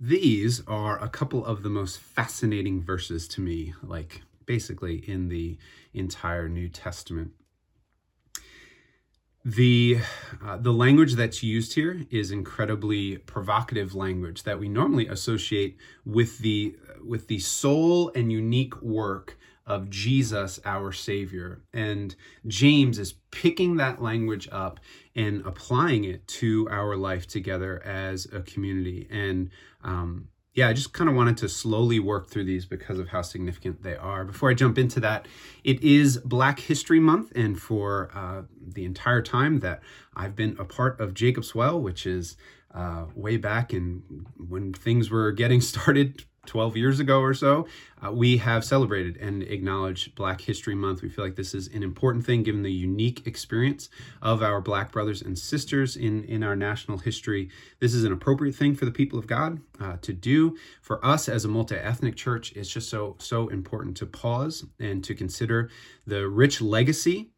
These are a couple of the most fascinating verses to me, like basically in the entire New Testament. The, uh, the language that's used here is incredibly provocative language that we normally associate with the, with the sole and unique work of Jesus, our Savior. And James is picking that language up and applying it to our life together as a community. And um, yeah, I just kind of wanted to slowly work through these because of how significant they are. Before I jump into that, it is Black History Month, and for uh, the entire time that I've been a part of Jacob's Well, which is uh, way back and when things were getting started 12 years ago or so, uh, we have celebrated and acknowledged Black History Month. We feel like this is an important thing given the unique experience of our Black brothers and sisters in, in our national history. This is an appropriate thing for the people of God uh, to do. For us as a multi ethnic church, it's just so, so important to pause and to consider the rich legacy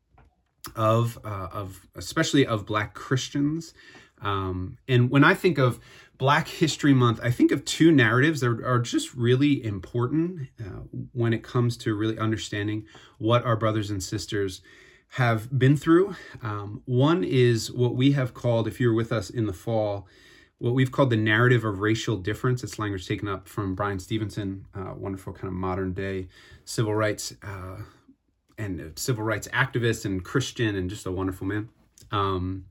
of, uh, of especially of Black Christians. Um, and when I think of Black History Month, I think of two narratives that are just really important uh, when it comes to really understanding what our brothers and sisters have been through. Um, one is what we have called, if you're with us in the fall, what we've called the narrative of racial difference. It's language taken up from Bryan Stevenson, uh, wonderful kind of modern day civil rights uh, and civil rights activist and Christian and just a wonderful man. Um,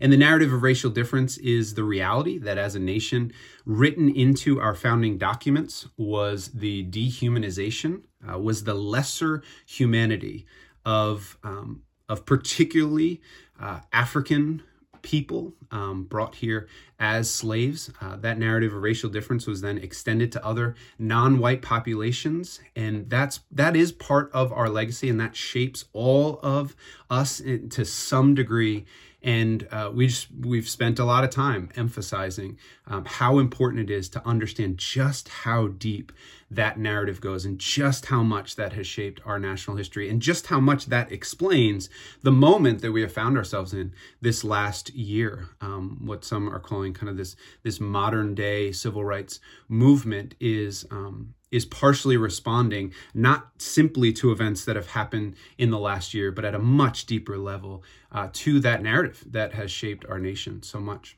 and the narrative of racial difference is the reality that as a nation, written into our founding documents was the dehumanization, uh, was the lesser humanity of, um, of particularly uh, African people um, brought here as slaves. Uh, that narrative of racial difference was then extended to other non-white populations, and that's that is part of our legacy, and that shapes all of us to some degree and uh, we just we've spent a lot of time emphasizing um, how important it is to understand just how deep that narrative goes and just how much that has shaped our national history and just how much that explains the moment that we have found ourselves in this last year. Um, what some are calling kind of this this modern day civil rights movement is um, is partially responding not simply to events that have happened in the last year, but at a much deeper level uh, to that narrative that has shaped our nation so much.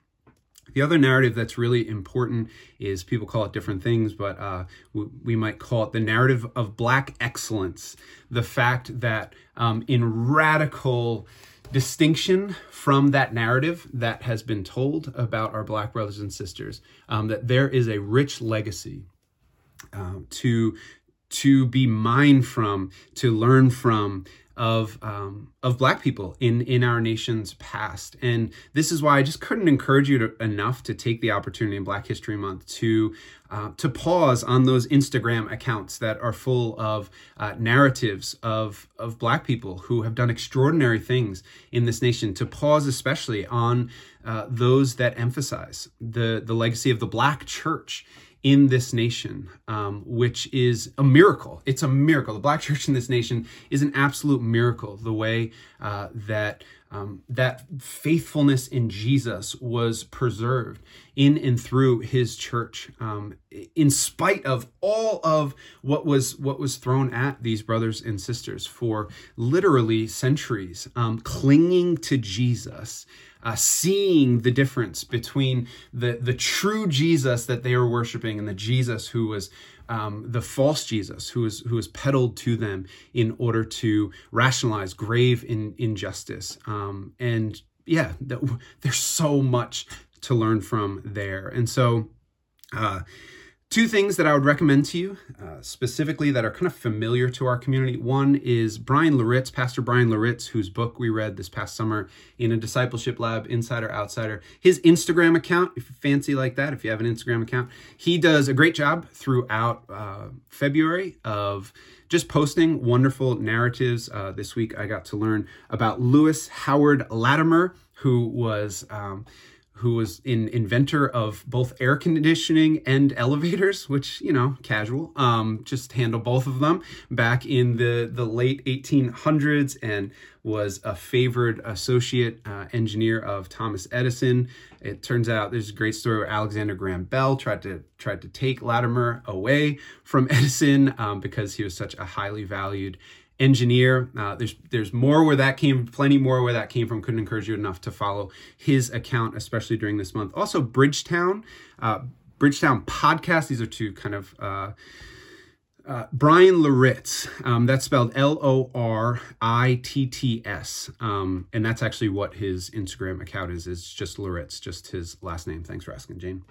The other narrative that's really important is people call it different things, but uh, we might call it the narrative of Black excellence. The fact that um, in radical distinction from that narrative that has been told about our Black brothers and sisters, um, that there is a rich legacy um, to to be mined from, to learn from of um, of Black people in in our nation's past, and this is why I just couldn't encourage you to, enough to take the opportunity in Black History Month to uh, to pause on those Instagram accounts that are full of uh, narratives of of Black people who have done extraordinary things in this nation. To pause, especially on uh, those that emphasize the the legacy of the Black Church in this nation, um, which is a miracle. It's a miracle. The Black church in this nation is an absolute miracle. The way uh, that um, that faithfulness in Jesus was preserved in and through His church, um, in spite of all of what was what was thrown at these brothers and sisters for literally centuries, um, clinging to Jesus uh, seeing the difference between the, the true Jesus that they were worshiping and the Jesus who was um, the false Jesus who is who is peddled to them in order to rationalize grave in, injustice. Um, and yeah, there's so much to learn from there. And so uh, Two things that I would recommend to you, uh, specifically that are kind of familiar to our community. One is Bryan Loritts, Pastor Bryan Loritts, whose book we read this past summer in a discipleship lab, Insider Outsider. His Instagram account, if you fancy like that, if you have an Instagram account, he does a great job throughout uh, February of just posting wonderful narratives. Uh, this week I got to learn about Lewis Howard Latimer, who was. Um, who was an inventor of both air conditioning and elevators, which you know, casual. Um, just handle both of them back in the the late 1800s, and was a favored associate uh, engineer of Thomas Edison. It turns out there's a great story where Alexander Graham Bell tried to tried to take Latimer away from Edison um, because he was such a highly valued engineer. Uh, there's there's more where that came, plenty more where that came from. Couldn't encourage you enough to follow his account, especially during this month. Also, Bridgetown, uh, Bridgetown podcast. These are two kind of. Uh, uh, Bryan Loritts, um, that's spelled L O R I T T S. Um, and that's actually what his Instagram account is, is just Loritts, just his last name. Thanks for asking, Jane.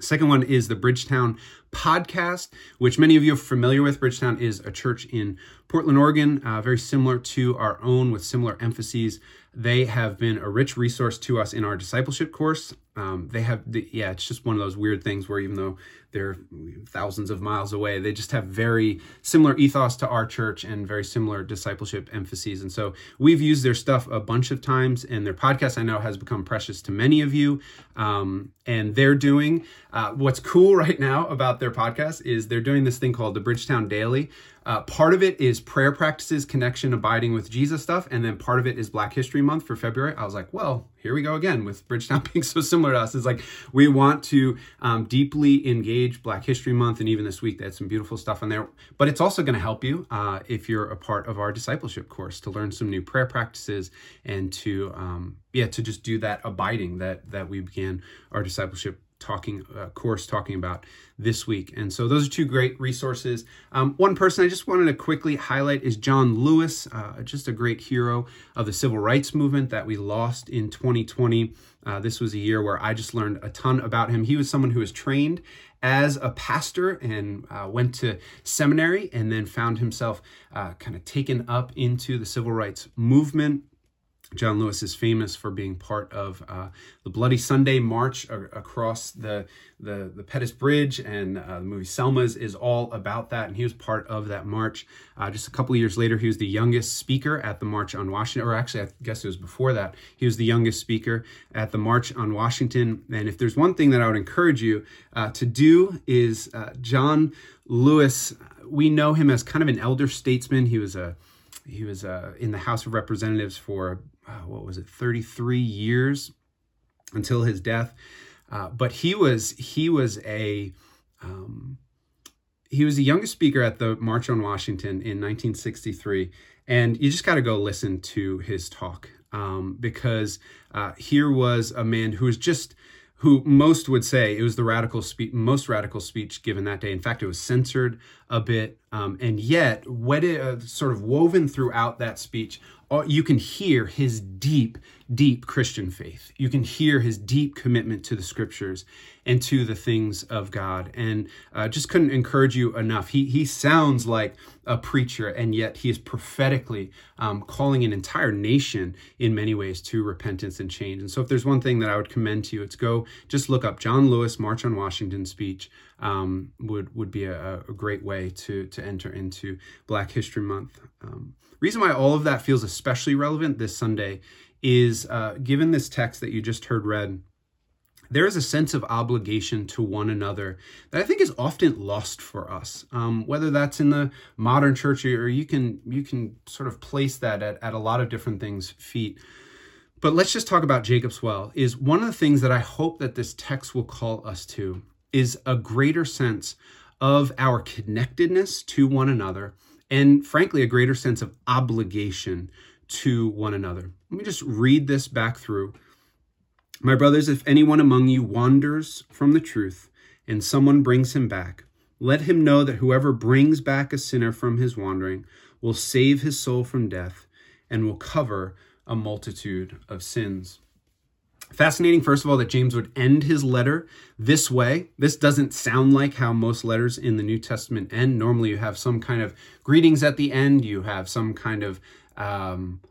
Second one is the Bridgetown podcast, which many of you are familiar with. Bridgetown is a church in Portland, Oregon, uh, very similar to our own with similar emphases. They have been a rich resource to us in our discipleship course. Um, they have, the, yeah, it's just one of those weird things where even though they're thousands of miles away, they just have very similar ethos to our church and very similar discipleship emphases. And so we've used their stuff a bunch of times, and their podcast I know has become precious to many of you. Um, and they're doing uh, what's cool right now about their podcast is they're doing this thing called the Bridgetown Daily, uh, part of it is prayer practices, connection, abiding with Jesus stuff, and then part of it is Black History Month for February. I was like, well, here we go again with Bridgetown being so similar to us. It's like we want to um, deeply engage Black History Month, and even this week they had some beautiful stuff in there. But it's also going to help you uh, if you're a part of our discipleship course to learn some new prayer practices and to um, yeah to just do that abiding that that we began our discipleship talking uh, course talking about this week. And so those are two great resources. Um, one person i just wanted to quickly highlight is john lewis uh, just a great hero of the civil rights movement that we lost in 2020 uh, this was a year where i just learned a ton about him. He was someone who was trained as a pastor and uh, went to seminary and then found himself uh, kind of taken up into the civil rights movement John Lewis is famous for being part of uh, the Bloody Sunday March across the, the, the Pettus Bridge, and uh, the movie Selma's is all about that, and he was part of that march. Uh, just a couple years later, he was the youngest speaker at the March on Washington, or actually, I guess it was before that. He was the youngest speaker at the March on Washington, and if there's one thing that I would encourage you uh, to do is uh, John Lewis, we know him as kind of an elder statesman. He was a he was uh, in the House of Representatives for what was it, 33 years until his death. Uh, but he was he was a um, he was the youngest speaker at the March on Washington in 1963, and you just got to go listen to his talk um, because uh, here was a man who was just who most would say it was the radical speech, most radical speech given that day. In fact, it was censored a bit, um, and yet, what it, uh, sort of woven throughout that speech uh, you can hear his deep, deep Christian faith. You can hear his deep commitment to the scriptures and to the things of God. And uh, just couldn't encourage you enough. He, he sounds like a preacher, and yet he is prophetically um, calling an entire nation in many ways to repentance and change. And so, if there's one thing that I would commend to you, it's go just look up John Lewis March on Washington speech. Um, would would be a, a, great way to to enter into Black History Month. Um, reason why all of that feels especially relevant this Sunday is uh, given this text that you just heard read, there is a sense of obligation to one another that I think is often lost for us. Um, whether that's in the modern church or you can you can sort of place that at, at a lot of different things feet. But let's just talk about Jacob's well. Is one of the things that I hope that this text will call us to is a greater sense of our connectedness to one another and frankly, a greater sense of obligation to one another. Let me just read this back through. My brothers, if anyone among you wanders from the truth and someone brings him back, let him know that whoever brings back a sinner from his wandering will save his soul from death and will cover a multitude of sins. Fascinating, first of all, that James would end his letter this way. This doesn't sound like how most letters in the New Testament end. Normally, you have some kind of greetings at the end, you have some kind of, um,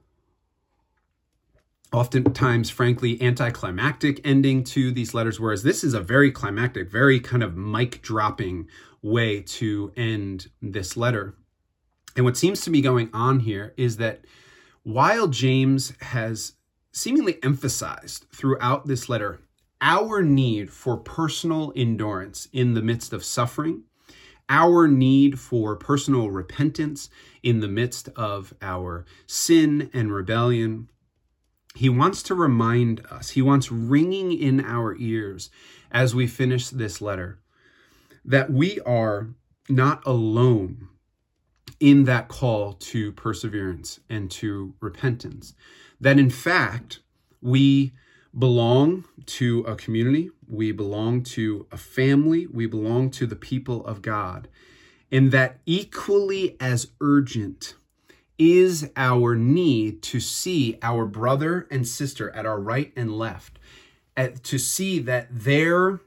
oftentimes, frankly, anticlimactic ending to these letters, whereas this is a very climactic, very kind of mic dropping way to end this letter. And what seems to be going on here is that while James has seemingly emphasized throughout this letter our need for personal endurance in the midst of suffering, our need for personal repentance in the midst of our sin and rebellion. He wants to remind us, he wants ringing in our ears as we finish this letter that we are not alone in that call to perseverance and to repentance. That in fact, we belong to a community, we belong to a family, we belong to the people of God. And that equally as urgent is our need to see our brother and sister at our right and left, at, to see that their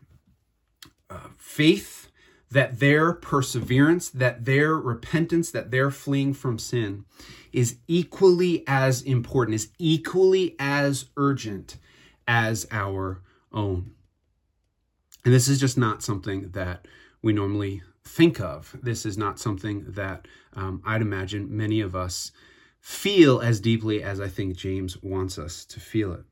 uh, faith, that their perseverance, that their repentance, that their fleeing from sin is equally as important, is equally as urgent as our own. And this is just not something that we normally think of. This is not something that um, I'd imagine many of us feel as deeply as I think James wants us to feel it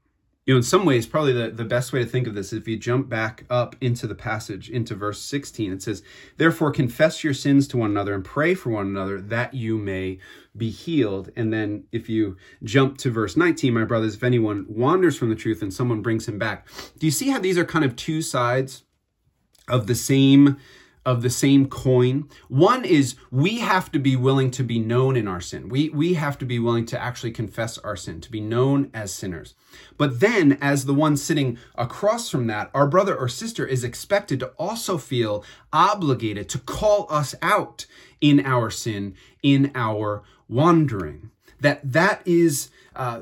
you know, in some ways, probably the, the best way to think of this, is if you jump back up into the passage, into verse 16, it says, Therefore, confess your sins to one another and pray for one another that you may be healed. And then if you jump to verse 19, my brothers, if anyone wanders from the truth and someone brings him back, do you see how these are kind of two sides of the same of the same coin. One is we have to be willing to be known in our sin. We, we have to be willing to actually confess our sin, to be known as sinners. But then, as the one sitting across from that, our brother or sister is expected to also feel obligated to call us out in our sin, in our wandering. That that is, uh,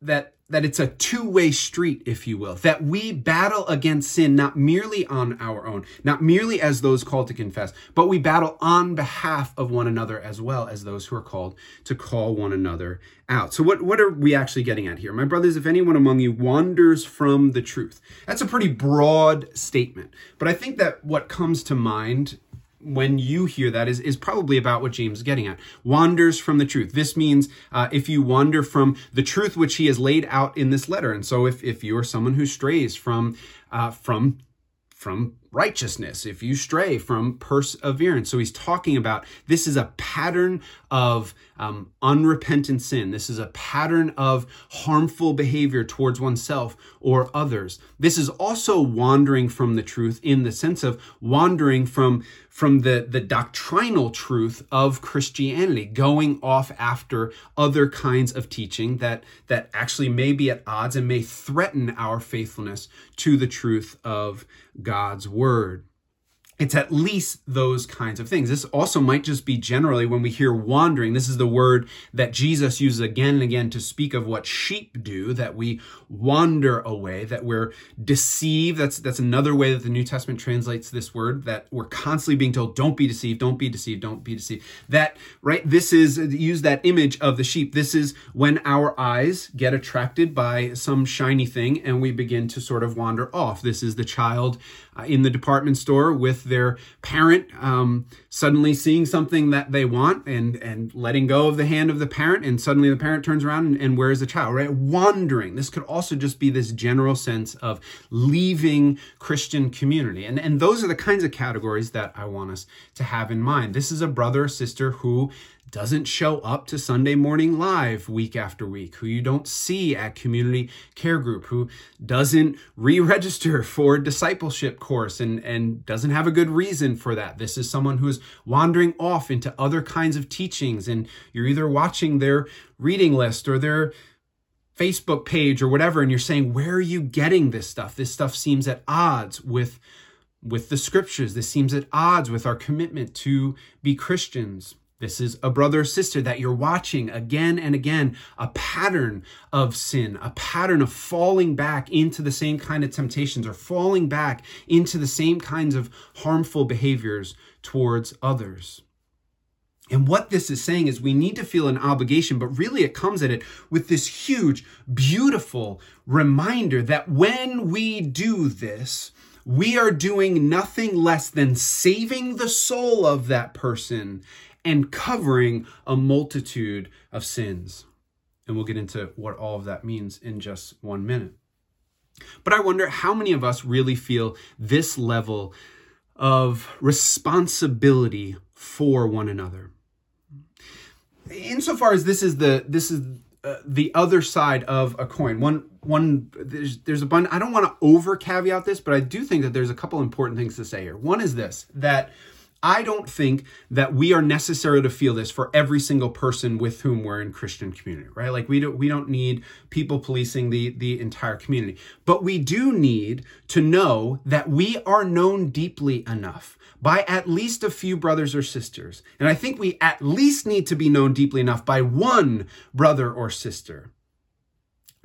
that that it's a two-way street if you will that we battle against sin not merely on our own not merely as those called to confess but we battle on behalf of one another as well as those who are called to call one another out. So what what are we actually getting at here? My brothers if anyone among you wanders from the truth that's a pretty broad statement but i think that what comes to mind when you hear that is, is probably about what James is getting at. Wanders from the truth. This means uh, if you wander from the truth which he has laid out in this letter. And so if, if you are someone who strays from, uh, from, from righteousness, if you stray from perseverance. So he's talking about this is a pattern of um, unrepentant sin. This is a pattern of harmful behavior towards oneself or others. This is also wandering from the truth in the sense of wandering from, from the, the doctrinal truth of Christianity, going off after other kinds of teaching that, that actually may be at odds and may threaten our faithfulness to the truth of God's word it's at least those kinds of things. This also might just be generally when we hear wandering. This is the word that Jesus uses again and again to speak of what sheep do, that we wander away, that we're deceived. That's, that's another way that the New Testament translates this word, that we're constantly being told, don't be deceived, don't be deceived, don't be deceived. That, right? This is, use that image of the sheep. This is when our eyes get attracted by some shiny thing and we begin to sort of wander off. This is the child uh, in the department store with their parent um, suddenly seeing something that they want and and letting go of the hand of the parent and suddenly the parent turns around and, and where's the child right? Wandering. This could also just be this general sense of leaving christian community. And and those are the kinds of categories that i want us to have in mind. This is a brother or sister who doesn't show up to Sunday morning live week after week, who you don't see at community care group, who doesn't re-register for discipleship course and, and doesn't have a good reason for that. This is someone who is wandering off into other kinds of teachings and you're either watching their reading list or their Facebook page or whatever, and you're saying, where are you getting this stuff? This stuff seems at odds with with the scriptures. This seems at odds with our commitment to be Christians. This is a brother or sister that you're watching again and again, a pattern of sin, a pattern of falling back into the same kind of temptations or falling back into the same kinds of harmful behaviors towards others. And what this is saying is we need to feel an obligation, but really it comes at it with this huge, beautiful reminder that when we do this, we are doing nothing less than saving the soul of that person and covering a multitude of sins. And we'll get into what all of that means in just one minute. But I wonder how many of us really feel this level of responsibility for one another. Insofar as this is the this is uh, the other side of a coin. One one there's there's a bunch. I don't want to over caveat this, but I do think that there's a couple important things to say here. One is this that I don't think that we are necessary to feel this for every single person with whom we're in Christian community, right? Like we don't we don't need people policing the the entire community. But we do need to know that we are known deeply enough by at least a few brothers or sisters. And I think we at least need to be known deeply enough by one brother or sister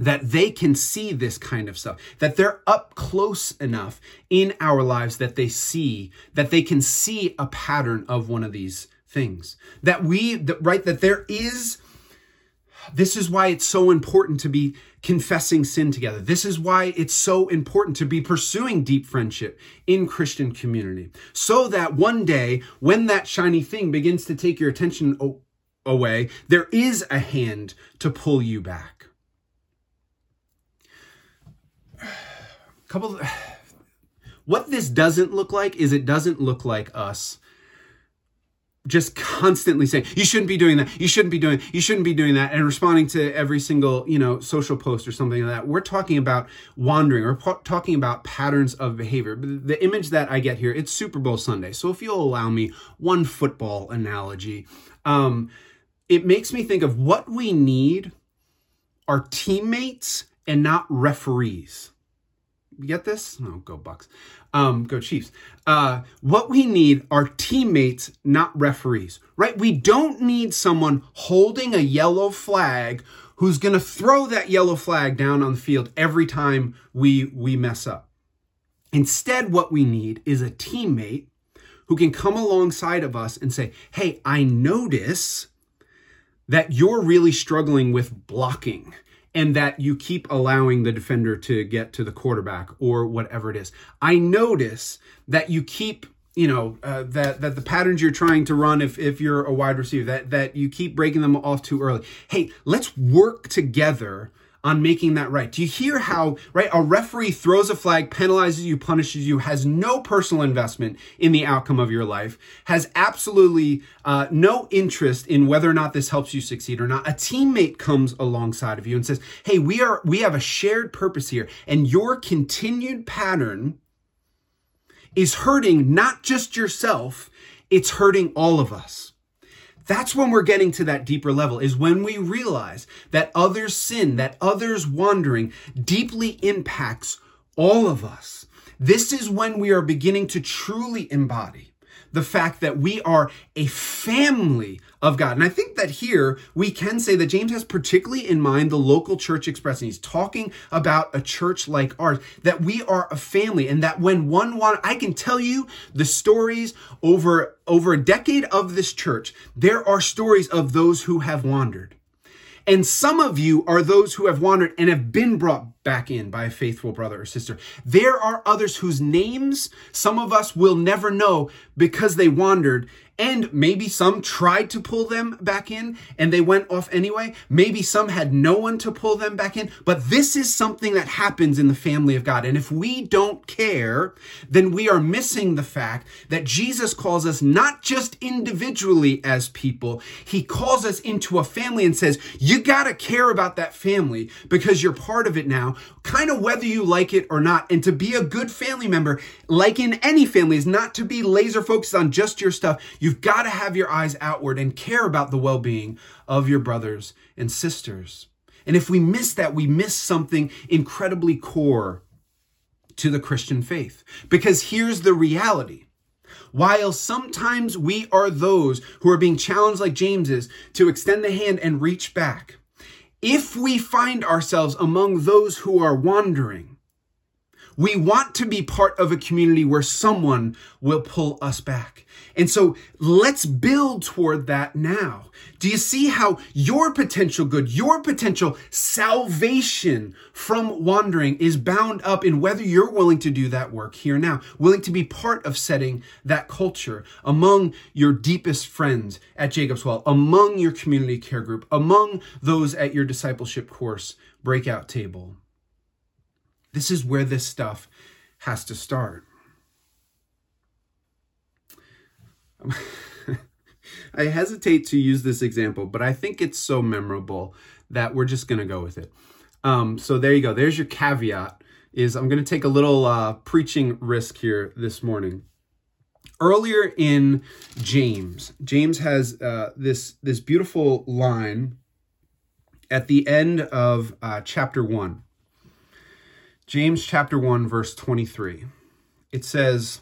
that they can see this kind of stuff, that they're up close enough in our lives that they see, that they can see a pattern of one of these things. That we, that, right, that there is, this is why it's so important to be confessing sin together. This is why it's so important to be pursuing deep friendship in Christian community. So that one day, when that shiny thing begins to take your attention away, there is a hand to pull you back. Couple what this doesn't look like is it doesn't look like us just constantly saying you shouldn't be doing that. You shouldn't be doing you shouldn't be doing that and responding to every single you know social post or something like that. We're talking about wandering. Or po- talking about patterns of behavior. The image that i get here it's super bowl sunday. So if you'll allow me one football analogy um, it makes me think of what we need are teammates and not referees get this? No, go Bucs. Um, go Chiefs. Uh, what we need are teammates, not referees, right? We don't need someone holding a yellow flag who's going to throw that yellow flag down on the field every time we, we mess up. Instead, what we need is a teammate who can come alongside of us and say, Hey, I notice that you're really struggling with blocking and that you keep allowing the defender to get to the quarterback or whatever it is. I notice that you keep you know uh, that that the patterns you're trying to run if if you're a wide receiver that that you keep breaking them off too early hey let's work together on making that right. Do you hear how, right? A referee throws a flag, penalizes you, punishes you, has no personal investment in the outcome of your life, has absolutely uh, no interest in whether or not this helps you succeed or not. A teammate comes alongside of you and says, Hey, we are, we have a shared purpose here and your continued pattern is hurting not just yourself, it's hurting all of us. That's when we're getting to that deeper level, is when we realize that others' sin, that others' wandering deeply impacts all of us. This is when we are beginning to truly embody the fact that we are a family of God. And I think that here we can say that James has particularly in mind the local church expressing. He's talking about a church like ours, that we are a family and that when one one I can tell you the stories over over a decade of this church, there are stories of those who have wandered. And some of you are those who have wandered and have been brought back in by a faithful brother or sister. There are others whose names some of us will never know because they wandered and maybe some tried to pull them back in and they went off anyway. Maybe some had no one to pull them back in. But this is something that happens in the family of God. And if we don't care, then we are missing the fact that Jesus calls us not just individually as people, he calls us into a family and says, you got to care about that family because you're part of it now, kind of whether you like it or not. And to be a good family member, like in any family, is not to be laser focused on just your stuff. You You've got to have your eyes outward and care about the well being of your brothers and sisters. And if we miss that, we miss something incredibly core to the Christian faith. Because here's the reality. While sometimes we are those who are being challenged, like James is, to extend the hand and reach back, if we find ourselves among those who are wandering, we want to be part of a community where someone will pull us back. And so let's build toward that now. Do you see how your potential good, your potential salvation from wandering is bound up in whether you're willing to do that work here now, willing to be part of setting that culture among your deepest friends at Jacob's Well, among your community care group, among those at your discipleship course breakout table? This is where this stuff has to start. I hesitate to use this example, but I think it's so memorable that we're just going to go with it. Um, so there you go. There's your caveat. Is I'm going to take a little uh, preaching risk here this morning. Earlier in James, James has uh, this this beautiful line at the end of uh, chapter one. James chapter one verse twenty three. It says.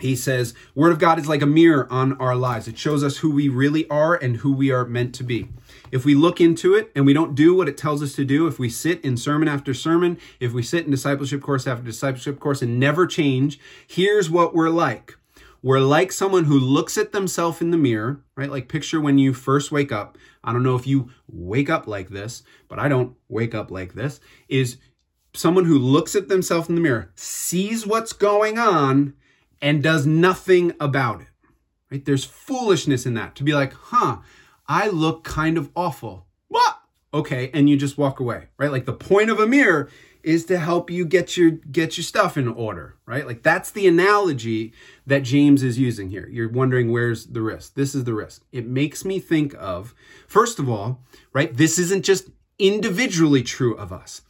he says, Word of God is like a mirror on our lives. It shows us who we really are and who we are meant to be. If we look into it and we don't do what it tells us to do, if we sit in sermon after sermon, if we sit in discipleship course after discipleship course and never change, here's what we're like. We're like someone who looks at themselves in the mirror, right? Like picture when you first wake up. I don't know if you wake up like this, but I don't wake up like this. Is someone who looks at themselves in the mirror, sees what's going on, and does nothing about it. Right? There's foolishness in that to be like, huh, I look kind of awful. What? Okay, and you just walk away, right? Like the point of a mirror is to help you get your get your stuff in order, right? Like that's the analogy that James is using here. You're wondering where's the risk? This is the risk. It makes me think of first of all, right? This isn't just individually true of us.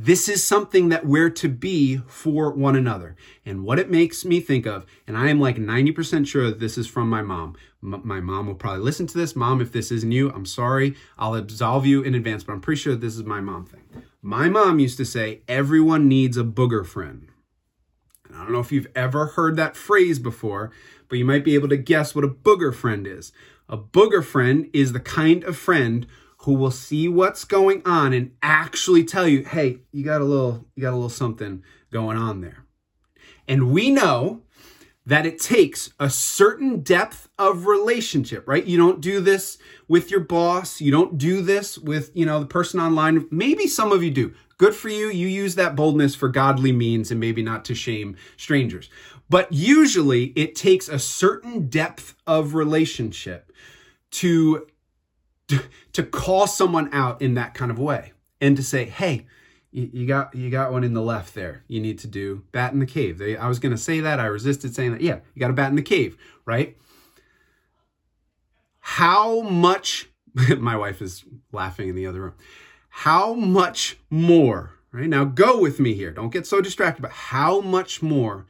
This is something that we're to be for one another. And what it makes me think of, and I am like 90% sure that this is from my mom. M- my mom will probably listen to this. Mom, if this isn't you, I'm sorry. I'll absolve you in advance, but I'm pretty sure this is my mom thing. My mom used to say, everyone needs a booger friend. And I don't know if you've ever heard that phrase before, but you might be able to guess what a booger friend is. A booger friend is the kind of friend who will see what's going on and actually tell you, hey, you got a little, you got a little something going on there. And we know that it takes a certain depth of relationship, right? You don't do this with your boss. You don't do this with, you know, the person online. Maybe some of you do. Good for you. You use that boldness for godly means and maybe not to shame strangers. But usually it takes a certain depth of relationship to to call someone out in that kind of way and to say, hey, you, got you got one in the left there. You need to do bat in the cave. I was going to say that. I resisted saying that. Yeah, you got a bat in the cave, right? How much? my wife is laughing in the other room. How much more? Right now, go with me here. Don't get so distracted. But how much more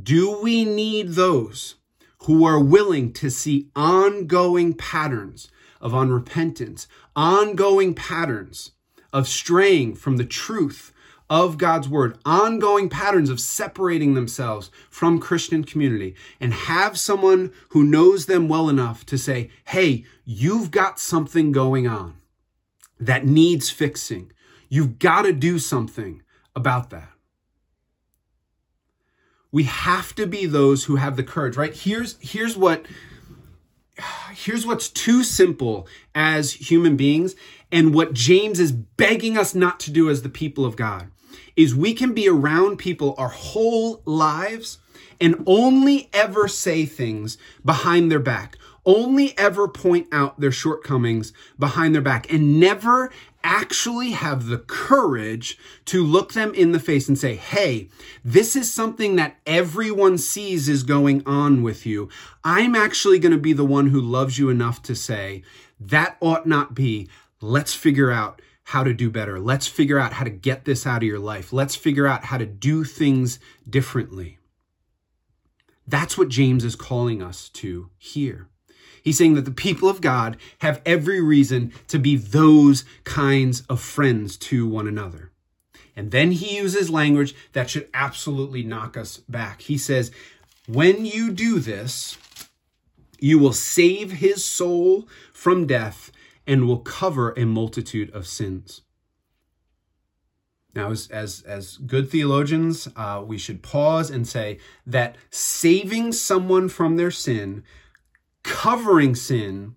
do we need those who are willing to see ongoing patterns of unrepentance, ongoing patterns of straying from the truth of God's word, ongoing patterns of separating themselves from Christian community, and have someone who knows them well enough to say, Hey, you've got something going on that needs fixing. You've got to do something about that. We have to be those who have the courage, right? Here's, here's what here's what's too simple as human beings and what James is begging us not to do as the people of God is we can be around people our whole lives and only ever say things behind their back, only ever point out their shortcomings behind their back and never actually have the courage to look them in the face and say, Hey, this is something that everyone sees is going on with you. I'm actually going to be the one who loves you enough to say, that ought not be. Let's figure out how to do better. Let's figure out how to get this out of your life. Let's figure out how to do things differently. That's what James is calling us to here. He's saying that the people of God have every reason to be those kinds of friends to one another. And then he uses language that should absolutely knock us back. He says, When you do this, you will save his soul from death and will cover a multitude of sins. Now, as, as, as good theologians, uh, we should pause and say that saving someone from their sin covering sin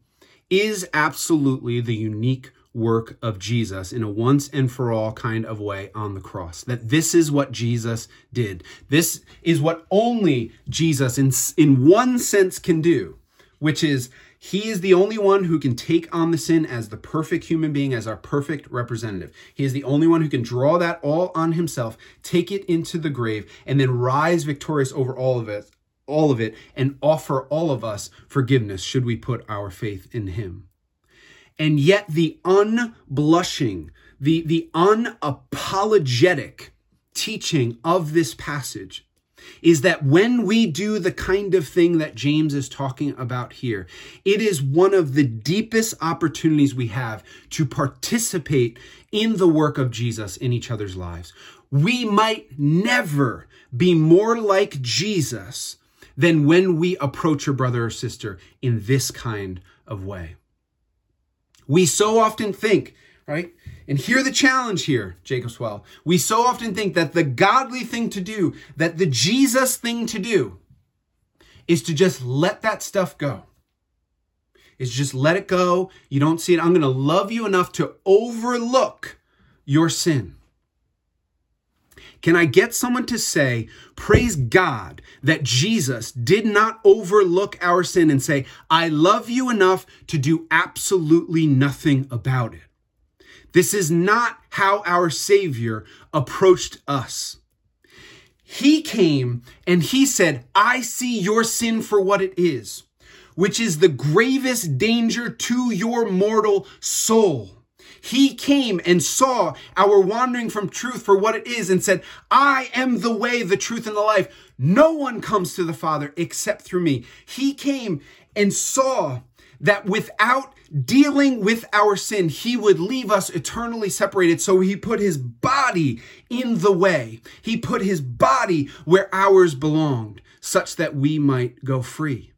is absolutely the unique work of Jesus in a once and for all kind of way on the cross. That this is what Jesus did. This is what only Jesus, in, in one sense, can do, which is he is the only one who can take on the sin as the perfect human being, as our perfect representative. He is the only one who can draw that all on himself, take it into the grave, and then rise victorious over all of it, all of it, and offer all of us forgiveness should we put our faith in him. And yet the unblushing, the, the unapologetic teaching of this passage is that when we do the kind of thing that James is talking about here, it is one of the deepest opportunities we have to participate in the work of Jesus in each other's lives. We might never be more like Jesus than when we approach a brother or sister in this kind of way. We so often think, right? And hear the challenge here, Jacob's Well. We so often think that the godly thing to do, that the Jesus thing to do, is to just let that stuff go. Is just let it go. You don't see it. I'm going to love you enough to overlook your sin. Can I get someone to say, Praise God that Jesus did not overlook our sin and say, I love you enough to do absolutely nothing about it? This is not how our Savior approached us. He came and he said, I see your sin for what it is, which is the gravest danger to your mortal soul. He came and saw our wandering from truth for what it is and said, I am the way, the truth, and the life. No one comes to the Father except through me. He came and saw that without dealing with our sin, he would leave us eternally separated. So he put his body in the way. He put his body where ours belonged, such that we might go free.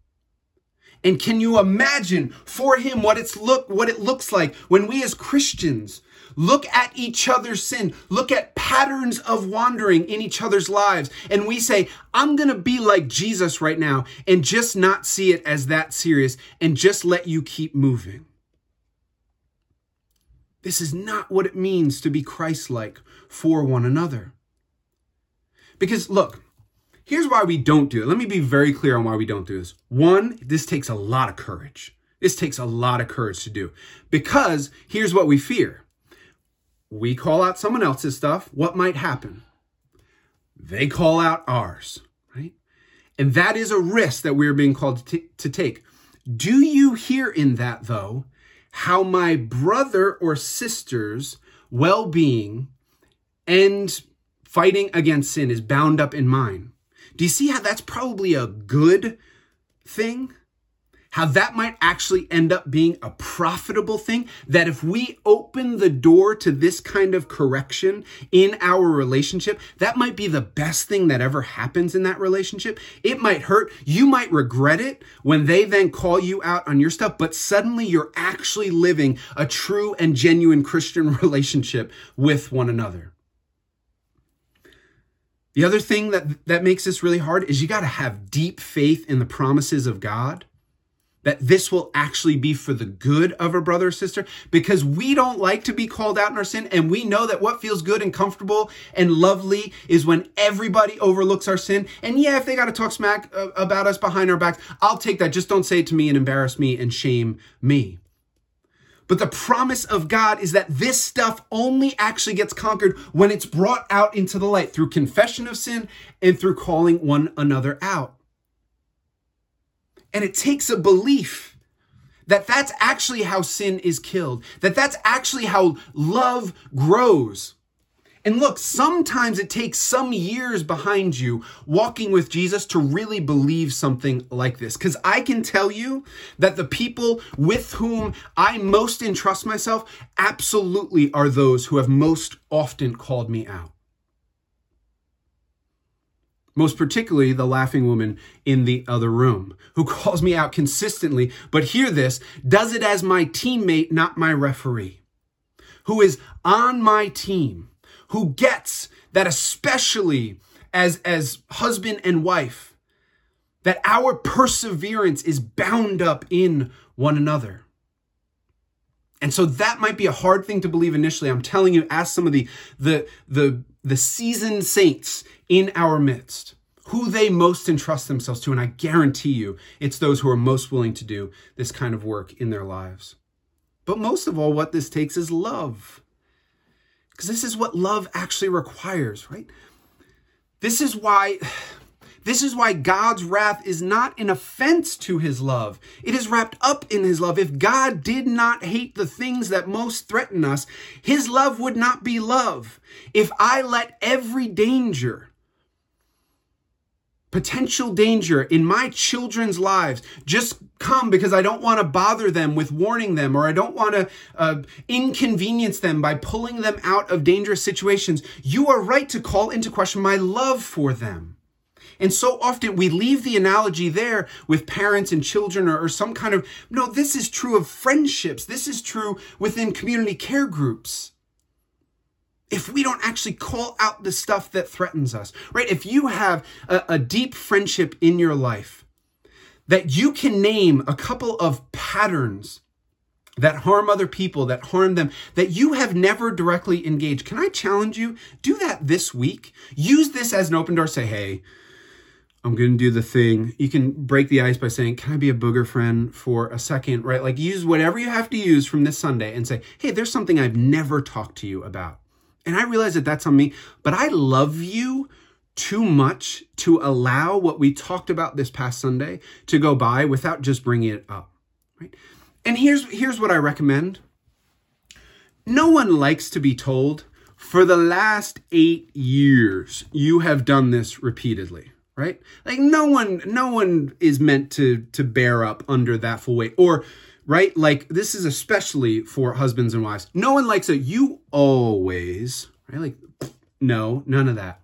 And can you imagine for him what it's look what it looks like when we as Christians look at each other's sin, look at patterns of wandering in each other's lives, and we say, I'm going to be like Jesus right now and just not see it as that serious and just let you keep moving. This is not what it means to be Christ like for one another. Because look, here's why we don't do it. Let me be very clear on why we don't do this. One, this takes a lot of courage. This takes a lot of courage to do because here's what we fear. We call out someone else's stuff. What might happen? They call out ours, right? And that is a risk that we're being called to, t- to take. Do you hear in that, though, how my brother or sister's well being and fighting against sin is bound up in mine. Do you see how that's probably a good thing? how that might actually end up being a profitable thing. That if we open the door to this kind of correction in our relationship, that might be the best thing that ever happens in that relationship. It might hurt. You might regret it when they then call you out on your stuff, but suddenly you're actually living a true and genuine Christian relationship with one another. The other thing that, that makes this really hard is you got to have deep faith in the promises of God that this will actually be for the good of a brother or sister because we don't like to be called out in our sin and we know that what feels good and comfortable and lovely is when everybody overlooks our sin. And yeah if they got to talk smack uh, about us behind our backs I'll take that. Just don't say it to me and embarrass me and shame me but the promise of God is that this stuff only actually gets conquered when it's brought out into the light through confession of sin and through calling one another out and it takes a belief that that's actually how sin is killed, that that's actually how love grows. And look, sometimes it takes some years behind you walking with Jesus to really believe something like this. Because I can tell you that the people with whom I most entrust myself absolutely are those who have most often called me out. Most particularly the laughing woman in the other room, who calls me out consistently, but hear this, does it as my teammate, not my referee, who is on my team, who gets that especially as, as husband and wife, that our perseverance is bound up in one another. And so that might be a hard thing to believe initially. I'm telling you, ask some of the, the, the, the seasoned saints in our midst who they most entrust themselves to. And I guarantee you, it's those who are most willing to do this kind of work in their lives. But most of all, what this takes is love. Because this is what love actually requires, right? This is why this is why God's wrath is not an offense to his love. It is wrapped up in his love. If God did not hate the things that most threaten us, his love would not be love. If I let every danger, potential danger in my children's lives just come because I don't want to bother them with warning them or I don't want to uh, inconvenience them by pulling them out of dangerous situations, you are right to call into question my love for them. And so often we leave the analogy there with parents and children or, or, some kind of, no, this is true of friendships. This is true within community care groups. If we don't actually call out the stuff that threatens us, right? If you have a, a deep friendship in your life, that you can name a couple of patterns that harm other people, that harm them, that you have never directly engaged. Can I challenge you? Do that this week. Use this as an open door. Say, hey, I'm going to do the thing. You can break the ice by saying, Can I be a booger friend for a second? Right? Like use whatever you have to use from this Sunday and say, Hey, there's something I've never talked to you about. And I realize that that's on me, but I love you too much to allow what we talked about this past Sunday to go by without just bringing it up. Right? And here's, here's what I recommend. No one likes to be told, for the last eight years, you have done this repeatedly right? Like no one, no one is meant to to bear up under that full weight. Or, right? Like this is especially for husbands and wives. No one likes it. You always, right? Like, no, none of that.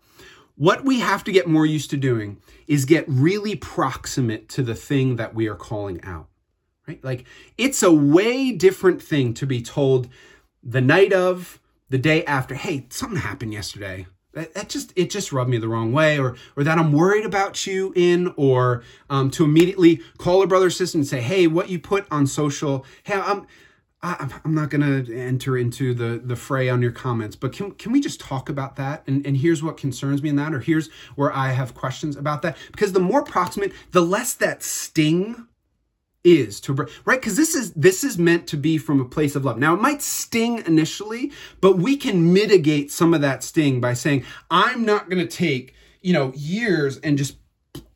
What we have to get more used to doing is get really proximate to the thing that we are calling out. Right? Like it's a way different thing to be told the night of, the day after, hey, something happened yesterday that, that just it just rubbed me the wrong way or or that i'm worried about you in or um, to immediately call a brother or sister and say hey what you put on social hey i'm I, I'm not going to enter into the, the fray on your comments, but can, can we just talk about that? And, and here's what concerns me in that, or here's where I have questions about that. Because the more proximate, the less that sting is to right because this is this is meant to be from a place of love now it might sting initially but we can mitigate some of that sting by saying i'm not going to take you know years and just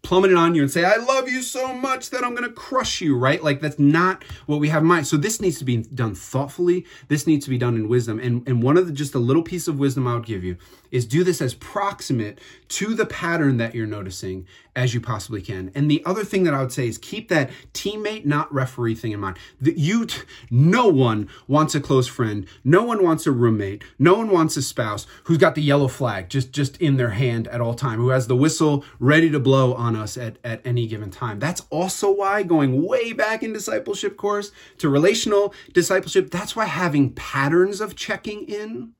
plummet it on you and say, I love you so much that I'm going to crush you, right? Like that's not what we have in mind. So this needs to be done thoughtfully. This needs to be done in wisdom. And, and one of the, just a little piece of wisdom I would give you is do this as proximate to the pattern that you're noticing as you possibly can. And the other thing that I would say is keep that teammate, not referee thing in mind. That you, no one wants a close friend. No one wants a roommate. No one wants a spouse who's got the yellow flag just, just in their hand at all time, who has the whistle ready to blow on us at, at any given time. That's also why going way back in discipleship course to relational discipleship, that's why having patterns of checking in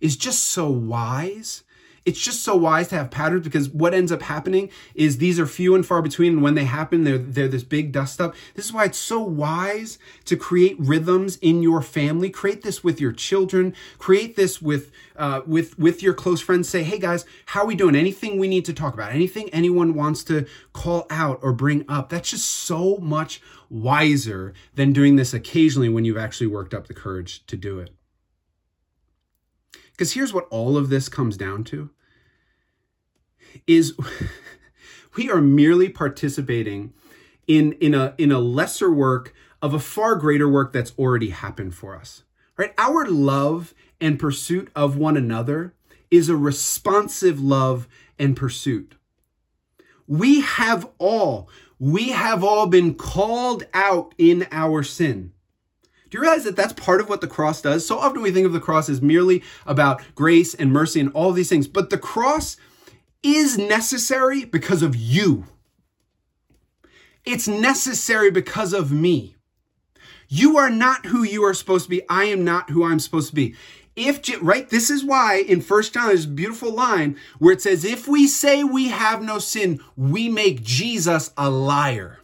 is just so wise it's just so wise to have patterns because what ends up happening is these are few and far between. And when they happen, they're, they're this big dust up. This is why it's so wise to create rhythms in your family. Create this with your children. Create this with, uh, with, with your close friends. Say, hey guys, how are we doing? Anything we need to talk about? Anything anyone wants to call out or bring up? That's just so much wiser than doing this occasionally when you've actually worked up the courage to do it. Because here's what all of this comes down to is we are merely participating in, in, a, in a lesser work of a far greater work that's already happened for us. Right? Our love and pursuit of one another is a responsive love and pursuit. We have all, we have all been called out in our sin. Do you realize that that's part of what the cross does? So often we think of the cross as merely about grace and mercy and all these things, but the cross is necessary because of you. It's necessary because of me. You are not who you are supposed to be. I am not who I'm supposed to be. if right this is why in first john there's a beautiful line where it says if we say we have no sin we make jesus a liar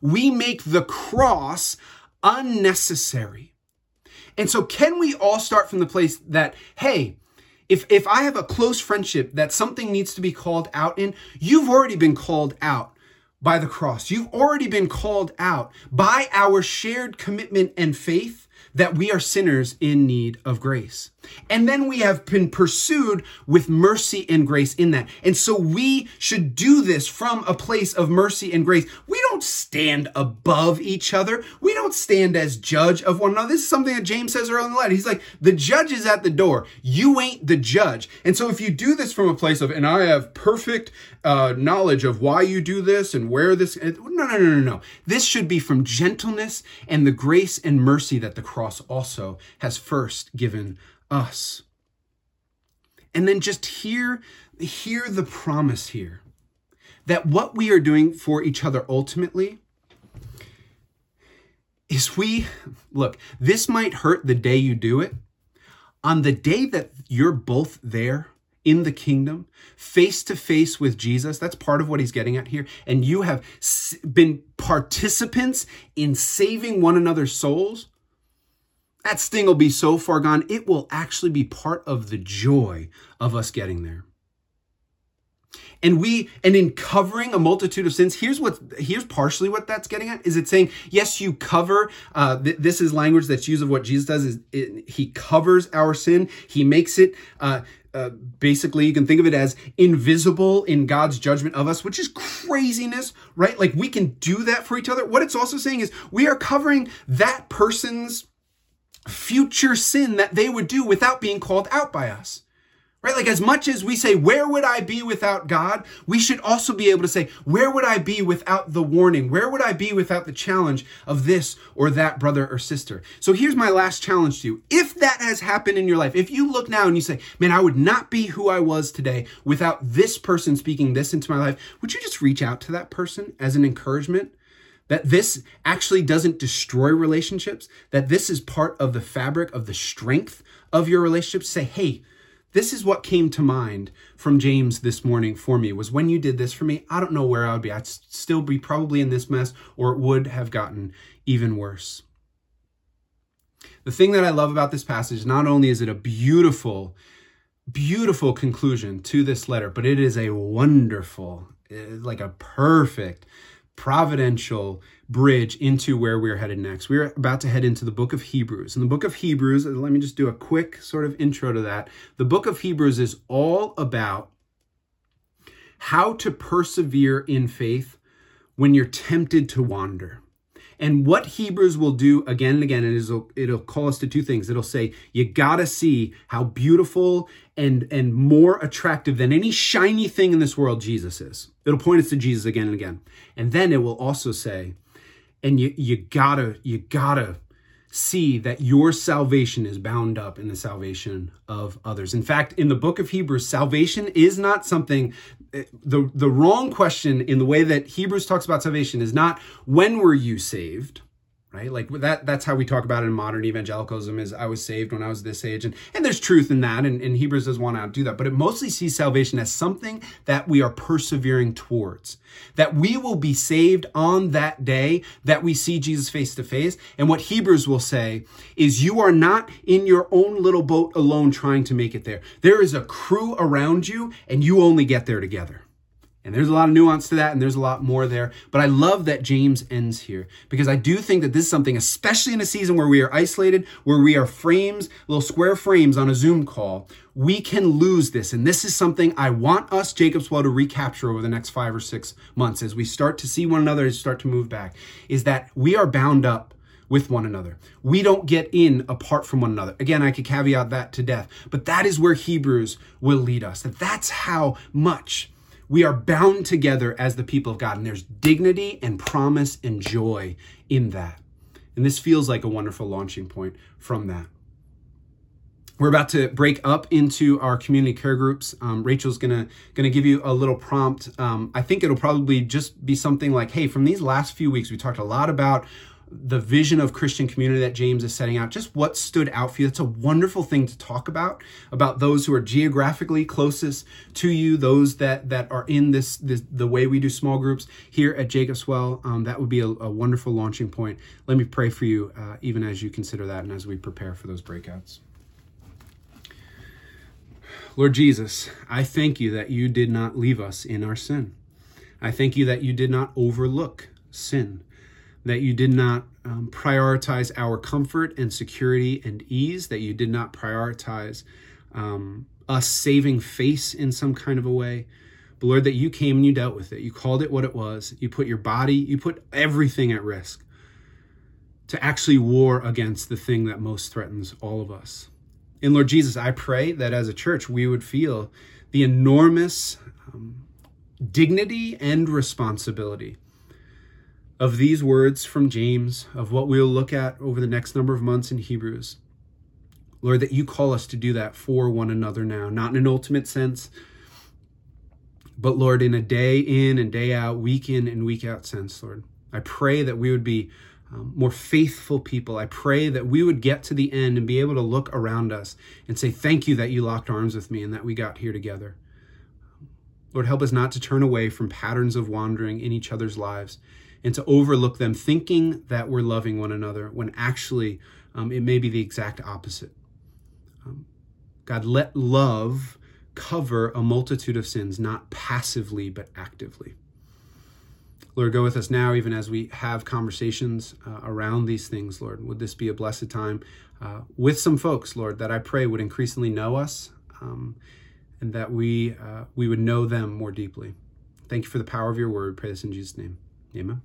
we make the cross unnecessary. And so can we all start from the place that hey if if i have a close friendship that something needs to be called out in you've already been called out by the cross. You've already been called out by our shared commitment and faith that we are sinners in need of grace. And then we have been pursued with mercy and grace in that. And so we should do this from a place of mercy and grace. We don't stand above each other. We don't stand as judge of one another. This is something that James says earlier in the letter. He's like, the judge is at the door. You ain't the judge. And so if you do this from a place of, and I have perfect uh, knowledge of why you do this and where this, no, no, no, no, no. This should be from gentleness and the grace and mercy that the cross also has first given us. And then just hear, hear the promise here that what we are doing for each other ultimately is we, look, this might hurt the day you do it. On the day that you're both there, in the kingdom, face to face with Jesus. That's part of what he's getting at here. And you have been participants in saving one another's souls that sting will be so far gone, it will actually be part of the joy of us getting there. And we, and in covering a multitude of sins, here's what, here's partially what that's getting at. Is it saying, yes, you cover, uh, th- this is language that's used of what Jesus does is it, he covers our sin. He makes it, uh, uh, basically you can think of it as invisible in God's judgment of us, which is craziness, right? Like we can do that for each other. What it's also saying is we are covering that person's future sin that they would do without being called out by us. Right? Like as much as we say, where would I be without God? We should also be able to say, where would I be without the warning? Where would I be without the challenge of this or that brother or sister? So here's my last challenge to you. If that has happened in your life, if you look now and you say, man, I would not be who I was today without this person speaking this into my life, would you just reach out to that person as an encouragement? That this actually doesn't destroy relationships, that this is part of the fabric of the strength of your relationships. Say, hey, this is what came to mind from James this morning for me was when you did this for me, I don't know where I would be. I'd still be probably in this mess or it would have gotten even worse. The thing that I love about this passage, not only is it a beautiful, beautiful conclusion to this letter, but it is a wonderful, eh, like a perfect providential bridge into where we're headed next. We're about to head into the book of Hebrews. And the book of Hebrews, let me just do a quick sort of intro to that. The book of Hebrews is all about how to persevere in faith when you're tempted to wander. And what Hebrews will do again and again is it'll, it'll call us to two things. It'll say, you gotta see how beautiful and, and more attractive than any shiny thing in this world Jesus is. It'll point us to Jesus again and again. And then it will also say, and you, you gotta, you gotta see that your salvation is bound up in the salvation of others. In fact, in the book of Hebrews, salvation is not something the the wrong question in the way that Hebrews talks about salvation is not when were you saved? Right? Like that that's how we talk about it in modern evangelicalism is i was saved when i was this age and and there's truth in that and, and hebrews does want to do that but it mostly sees salvation as something that we are persevering towards that we will be saved on that day that we see jesus face to face and what hebrews will say is you are not in your own little boat alone trying to make it there. There is a crew around you and you only get there together and there's a lot of nuance to that, and there's a lot more there. But I love that James ends here because I do think that this is something, especially in a season where we are isolated, where we are frames, little square frames on a Zoom call, we can lose this. And this is something I want us, Jacob's Well, to recapture over the next five or six months as we start to see one another, as start to move back, is that we are bound up with one another. We don't get in apart from one another. Again, I could caveat that to death, but that is where Hebrews will lead us. That that's how much we are bound together as the people of God, and there's dignity and promise and joy in that. And this feels like a wonderful launching point from that. We're about to break up into our community care groups. Um, Rachel's gonna gonna give you a little prompt. Um, I think it'll probably just be something like, "Hey, from these last few weeks, we talked a lot about the vision of Christian community that James is setting out, just what stood out for you. It's a wonderful thing to talk about, about those who are geographically closest to you, those that, that are in this, this the way we do small groups here at Jacob's Well. Um, that would be a, a, wonderful launching point. Let me pray for you, uh, even as you consider that and as we prepare for those breakouts. Lord Jesus, I thank you that you did not leave us in our sin. I thank you that you did not overlook sin that you did not um, prioritize our comfort and security and ease, that you did not prioritize um, us saving face in some kind of a way. But Lord, that you came and you dealt with it. You called it what it was. You put your body, you put everything at risk to actually war against the thing that most threatens all of us. And Lord Jesus, I pray that as a church we would feel the enormous um, dignity and responsibility of these words from James, of what we'll look at over the next number of months in Hebrews. Lord, that you call us to do that for one another now, not in an ultimate sense, but Lord, in a day in and day out, week in and week out sense, Lord. I pray that we would be um, more faithful people. I pray that we would get to the end and be able to look around us and say, Thank you that you locked arms with me and that we got here together. Lord, help us not to turn away from patterns of wandering in each other's lives and to overlook them thinking that we're loving one another when actually um, it may be the exact opposite. Um, God, let love cover a multitude of sins, not passively, but actively. Lord, go with us now, even as we have conversations uh, around these things, Lord. Would this be a blessed time uh, with some folks, Lord, that I pray would increasingly know us um, and that we, uh, we would know them more deeply. Thank you for the power of your word. Pray this in Jesus' name. Amen.